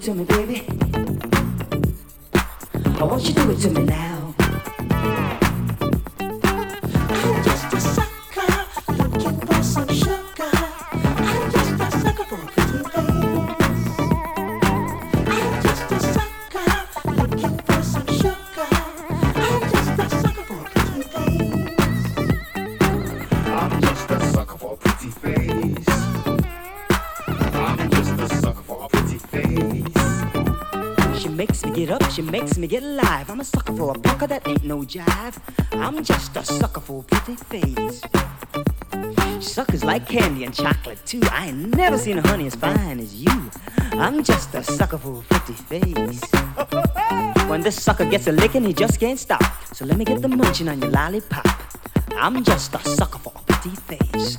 to me, baby. I want you to do it to me now. me get live. I'm a sucker for a punker that ain't no jive. I'm just a sucker for pretty face. Suckers like candy and chocolate too. I ain't never seen a honey as fine as you. I'm just a sucker for a pretty face. When this sucker gets a lickin', he just can't stop. So let me get the munchin' on your lollipop. I'm just a sucker for a pretty face.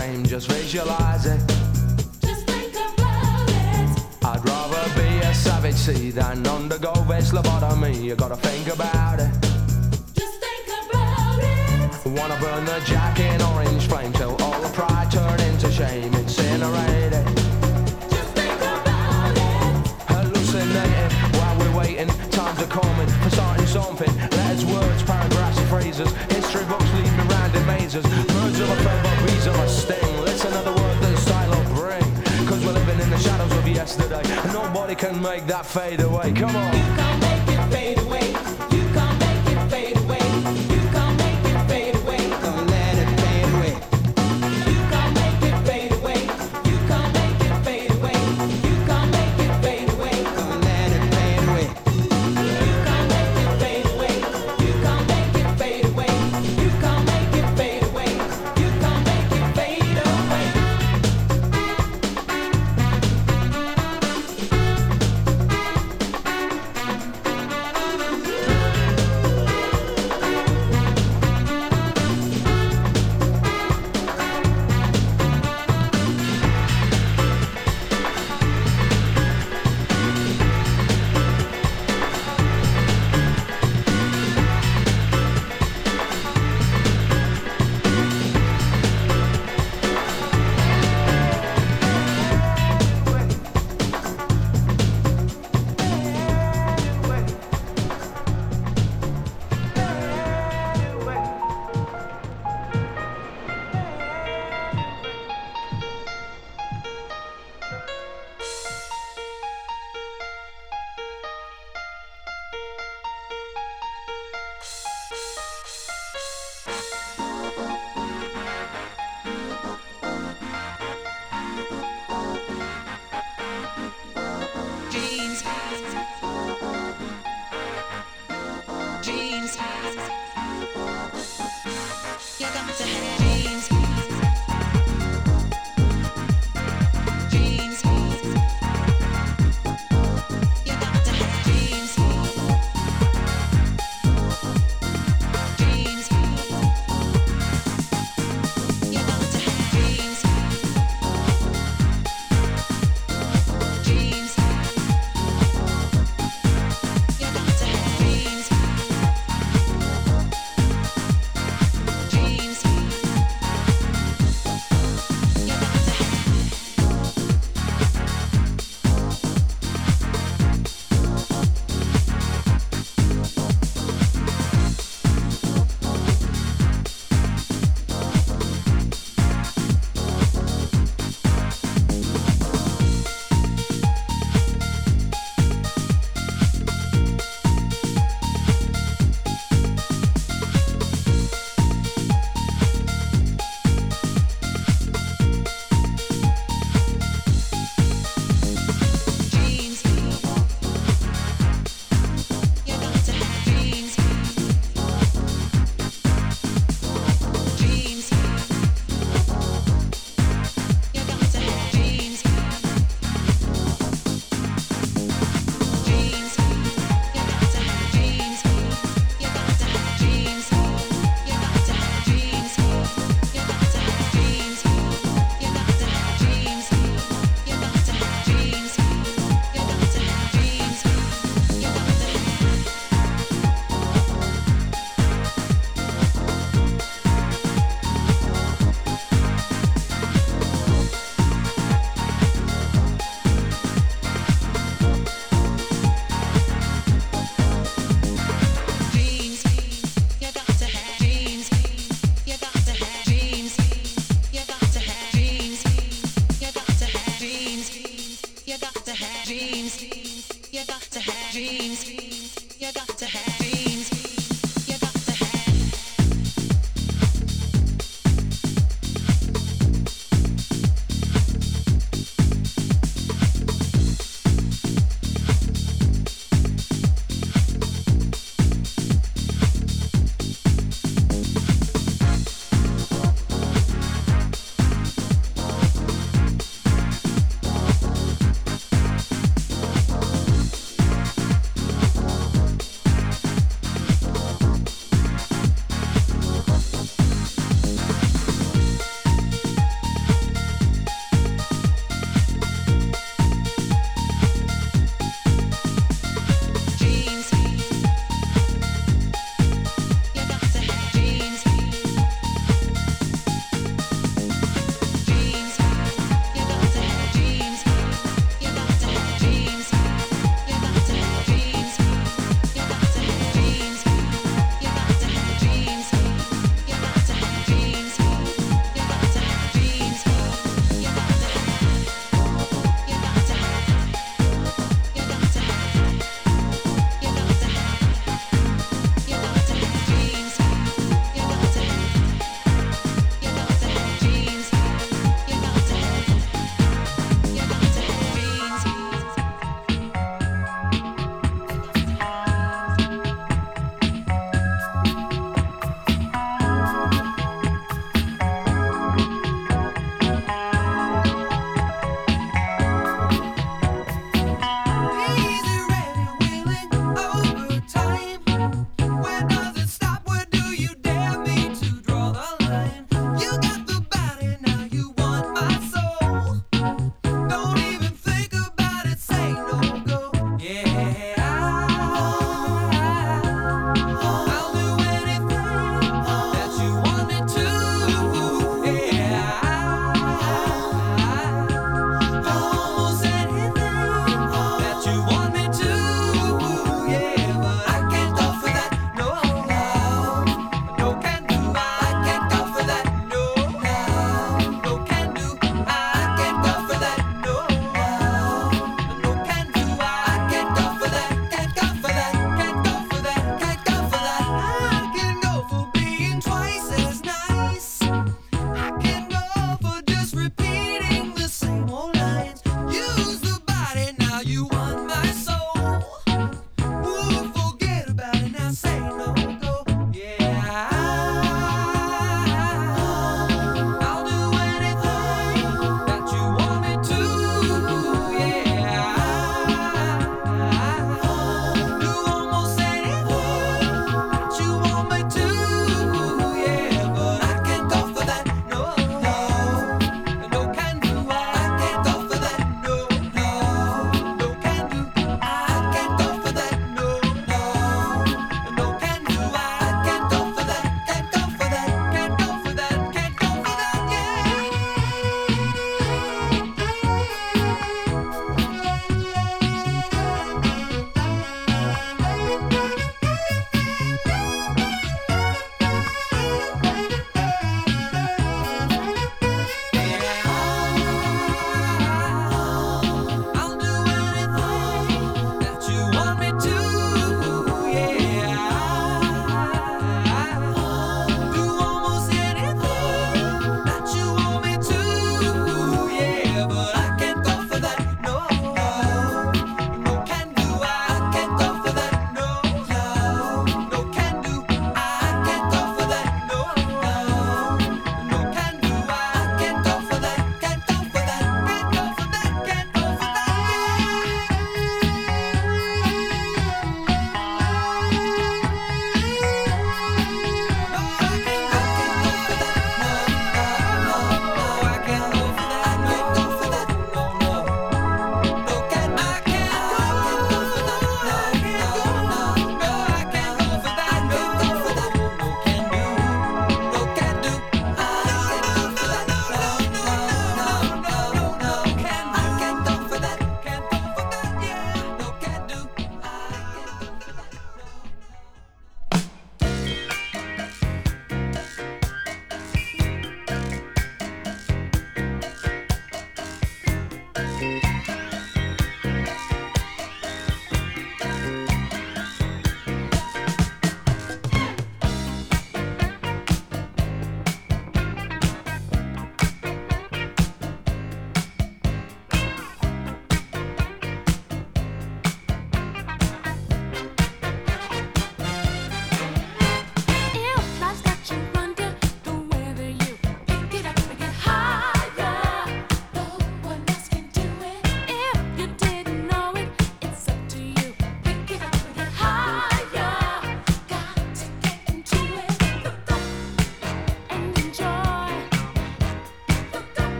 same, just visualize it. Just think about it. I'd rather be a savage sea than undergo veg lobotomy. You gotta think about it.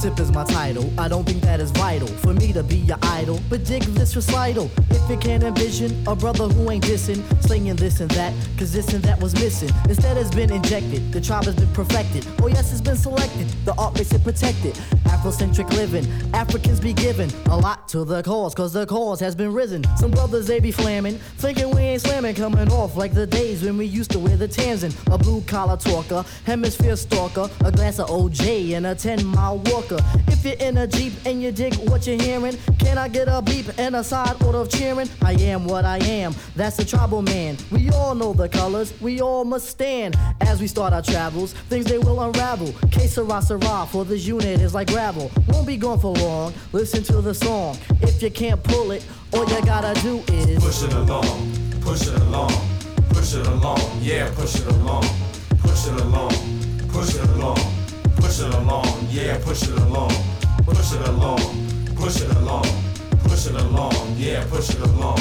Q-tip is my title. I don't think that is vital for me to be your idol. But dig this recital. If you can't envision a brother who ain't dissing, slinging this and that, cause this and that was missing. Instead it's been injected, the tribe has been perfected. Oh yes, it's been selected, the art makes it protected. Afrocentric living, Africans be giving a lot to the cause, cause the cause has been risen. Some brothers they be flamming, thinking we ain't slamming, coming off like the days when we used to wear the Tanzan. A blue collar talker, hemisphere stalker, a glass of OJ and a 10 mile If you're in a Jeep and you dig what you're hearing, can I get a beep and a side order of cheering? I am what I am, that's the tribal man. We all know the colors, we all must stand. As we start our travels, things they will unravel. Que sera, for this unit is like gravel. Won't be gone for long, listen to the song. If you can't pull it, all you gotta do is Push it along, push it along, push it along, yeah, push it along, push it along, push it along, push it along, yeah, push it along, push it along, push it along, push it along, yeah, push it along,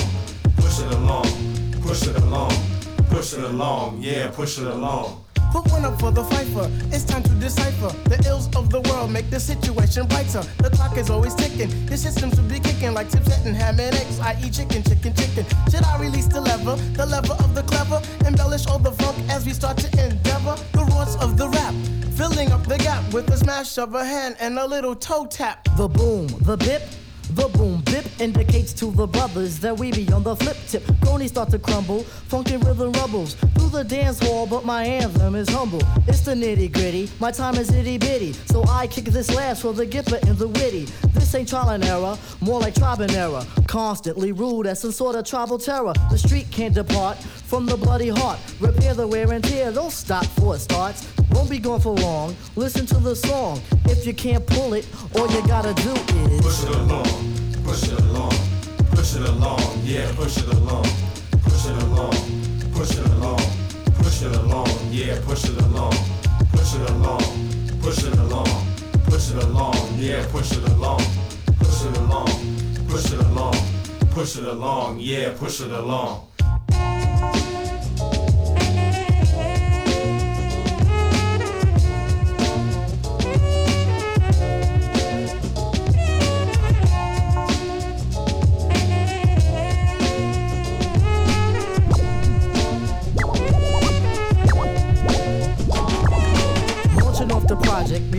push it along, push it along, push it along, yeah, push it along. Put one up for the fifer. It's time to decipher. The ills of the world make the situation brighter. The clock is always ticking. The system should be kicking like tips and ham and eggs. I.e. chicken, chicken, chicken. Should I release the lever? The lever of the clever. Embellish all the funk as we start to endeavor. The roots of the rap. Filling up the gap with a smash of a hand and a little toe tap. The boom, the bip, the boom bip indicates to the brothers that we be on the flip tip. Cronies start to crumble, funky rhythm rumbles through the dance hall, but my anthem is humble. It's the nitty gritty, my time is itty bitty, so I kick this last for the gipper and the witty. This ain't trial and error, more like tribe and error. Constantly ruled as some sort of tribal terror. The street can't depart from the bloody heart. Repair the wear and tear, don't stop for it starts. Won't be gone for long. Listen to the song. If you can't pull it, all you gotta do is Push it along, push it along, push it along, yeah, push it along, push it along, push it along, push it along, yeah, push it along, push it along, push it along, push it along, yeah, push it along, push it along, push it along, push it along, yeah, push it along.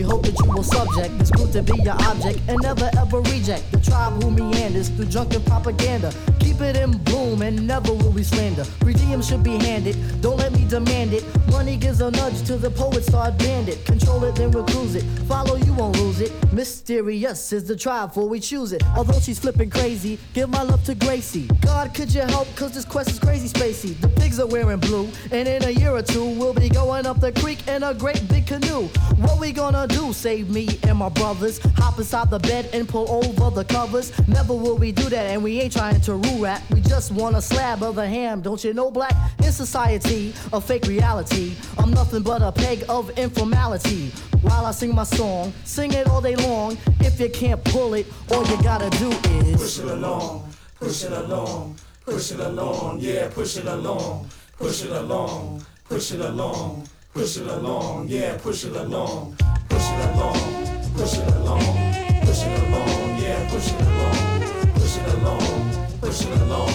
Hope that you will subject this group to be your object and never ever reject the tribe who meanders through drunken propaganda. It in bloom and never will we slander. Redeem should be handed, don't let me demand it. Money gives a nudge to the poet, start bandit. Control it, then we'll cruise it. Follow, you won't lose it. Mysterious is the tribe for we choose it. Although she's flipping crazy, give my love to Gracie. God, could you help? Cause this quest is crazy spacey. The pigs are wearing blue, and in a year or two, we'll be going up the creek in a great big canoe. What we gonna do? Save me and my brothers. Hop inside the bed and pull over the covers. Never will we do that, and we ain't trying to rule rap. We just want a slab of the ham, don't you know, black? In society, a fake reality. I'm nothing but a peg of informality. While I sing my song, sing it all day long. If you can't pull it, all you gotta do is Push it along, push it along, push it along, yeah, push it along, push it along, push it along, push it along, yeah, push it along, push it along, push it along, push it along, yeah, push it along, push it along, push it along,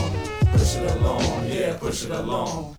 push it along, yeah, push it along.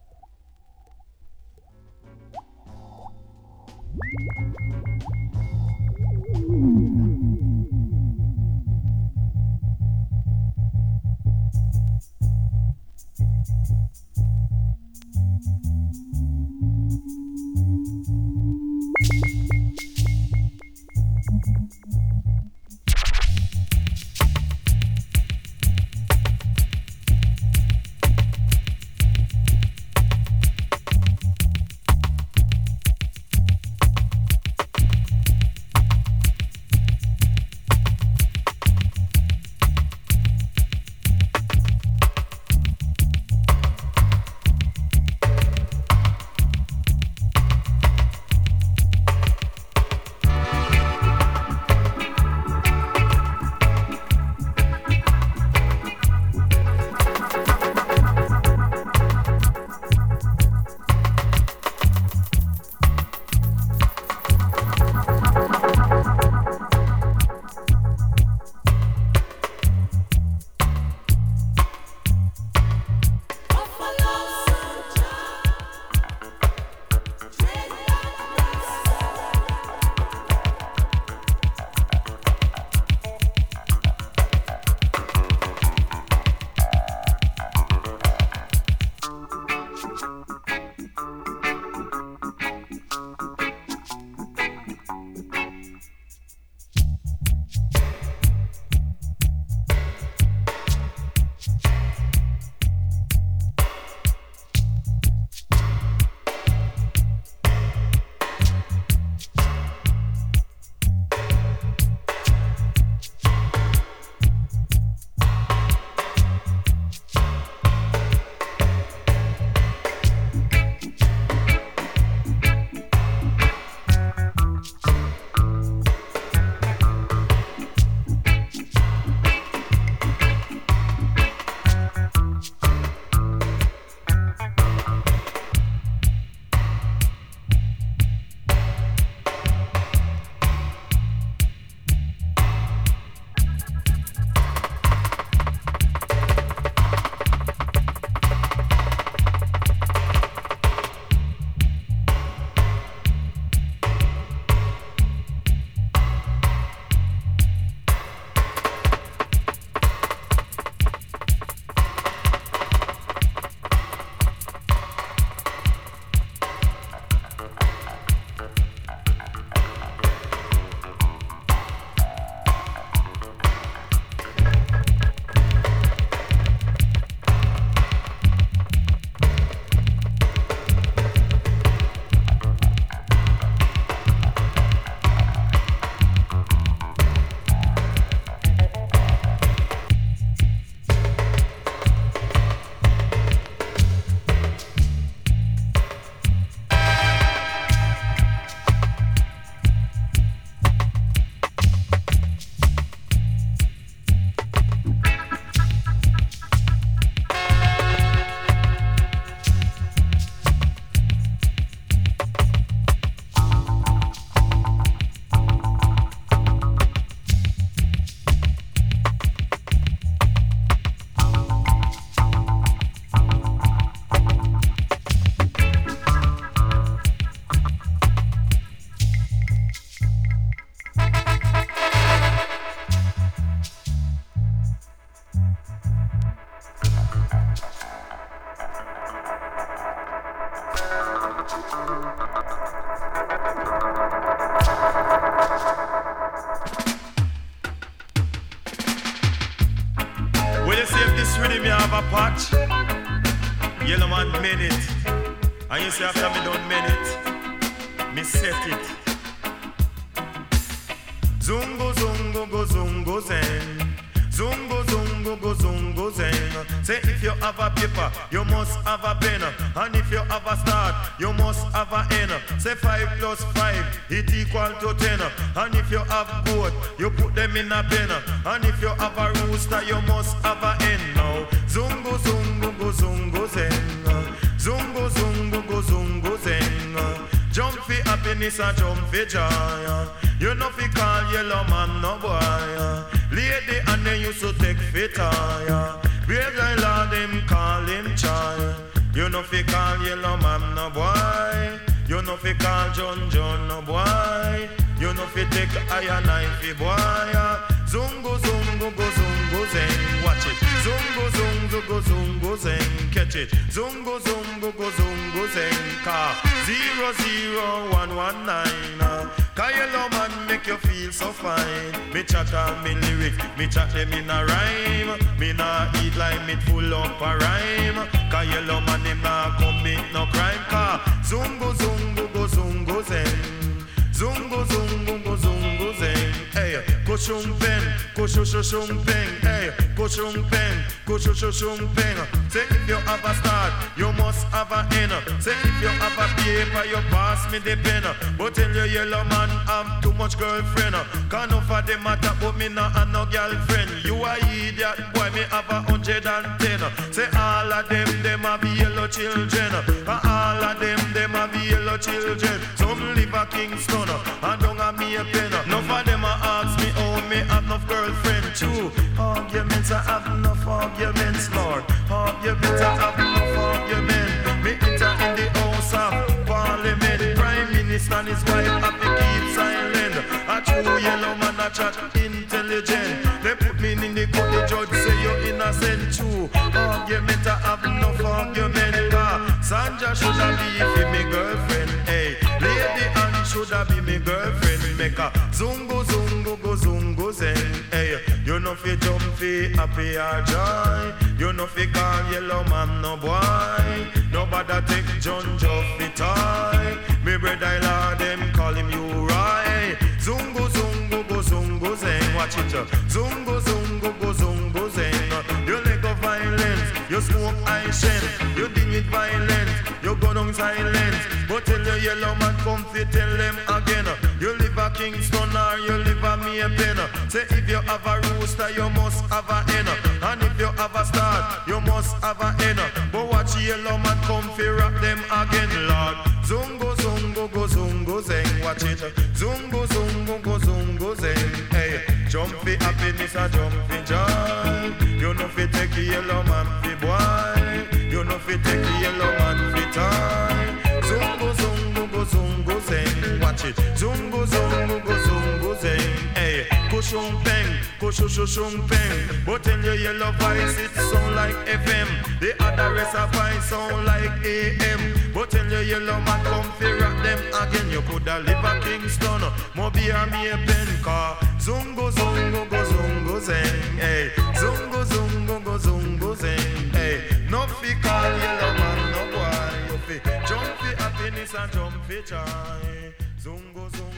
Jump for happiness and jump for joy. You know fi call yellow man no boy. Lady and they used to take fit tire. Brave guy lord him call him child. You know fi call yellow man no boy. You know fi call John John no boy. You know fi take iron knife fi boy. Zungo zungo go zungo zeng. Watch it. Zungo zungo go zungo zeng. Catch it. Zungo zungo go zungo zeng. Car zero zero one one nine. uh. Man make you feel so fine. Me chat on me lyrics, me chat them in a rhyme. Me nah eat like me full up a rhyme. Cause man him nah commit no crime. Cause zungo zungo go zungo zeng. Zungo zungo. Hey, go shum pen, go shu shu shum peng. Hey, go shum pen, go shu shu shum peng. Say if you have a start, you must have a end. Say if you have a paper, you pass me the pen. But tell your yellow man I'm too much girlfriend. Can't no for them matter, but me not have no girlfriend. You a idiot, boy, me have a hundred and ten. Say all of them, them have yellow children. All of them, them have yellow children. Some live a Kingston, and don't have me a pen. None of them a ask me, have enough girlfriend. True, arguments, I have enough arguments, Lord. Arguments, I have enough arguments. Me enter in the house of parliament. Prime Minister and his wife have to keep silent. A true yellow man, a chat intelligent. They put me in the court, the judge say you're innocent. True, argument, I have enough argument. Sanja should have be me girlfriend. Hey, lady Anne should have be me girlfriend. Make a zungo zungo happy or joy. You know fi call yellow man no boy. Nobody take John Joff fi toy. Me brother Lord them call him you right. Zungo zungo go zungo zen. Watch it. uh. Zungo zungo go zungo zen. You let go violence. You smoke I shen. You deal with violence. You go down silence. But tell your yellow man come fi tell them again. Say if you have a rooster, you must have a hen. And if you have a star, you must have a hen. But watch yellow man come fi rock them again, Lord. Zungo zungo go zungo zeng. Watch it. Zungo zungo go zungo zeng. Hey, jump fi happiness or jump fi joy. You know fi take yellow man fi boy. You know fi take yellow man fi toy. Zungo zungo go zungo zeng. Watch it. Zungo zungo go. Kushum peng, kushushum peng. But tell your yellow voice it sound like FM. The other rest of voice sound like AM. But tell your yellow man come fi rock them again. You coulda live a Kingston, Mobay or me a pen car. Zungo zungo go zungo zeng. Hey, zungo zungo go zungo zeng. Hey, no fi call yellow man no boy. You fi jump fi happiness and jump fi joy. Zungo zungo.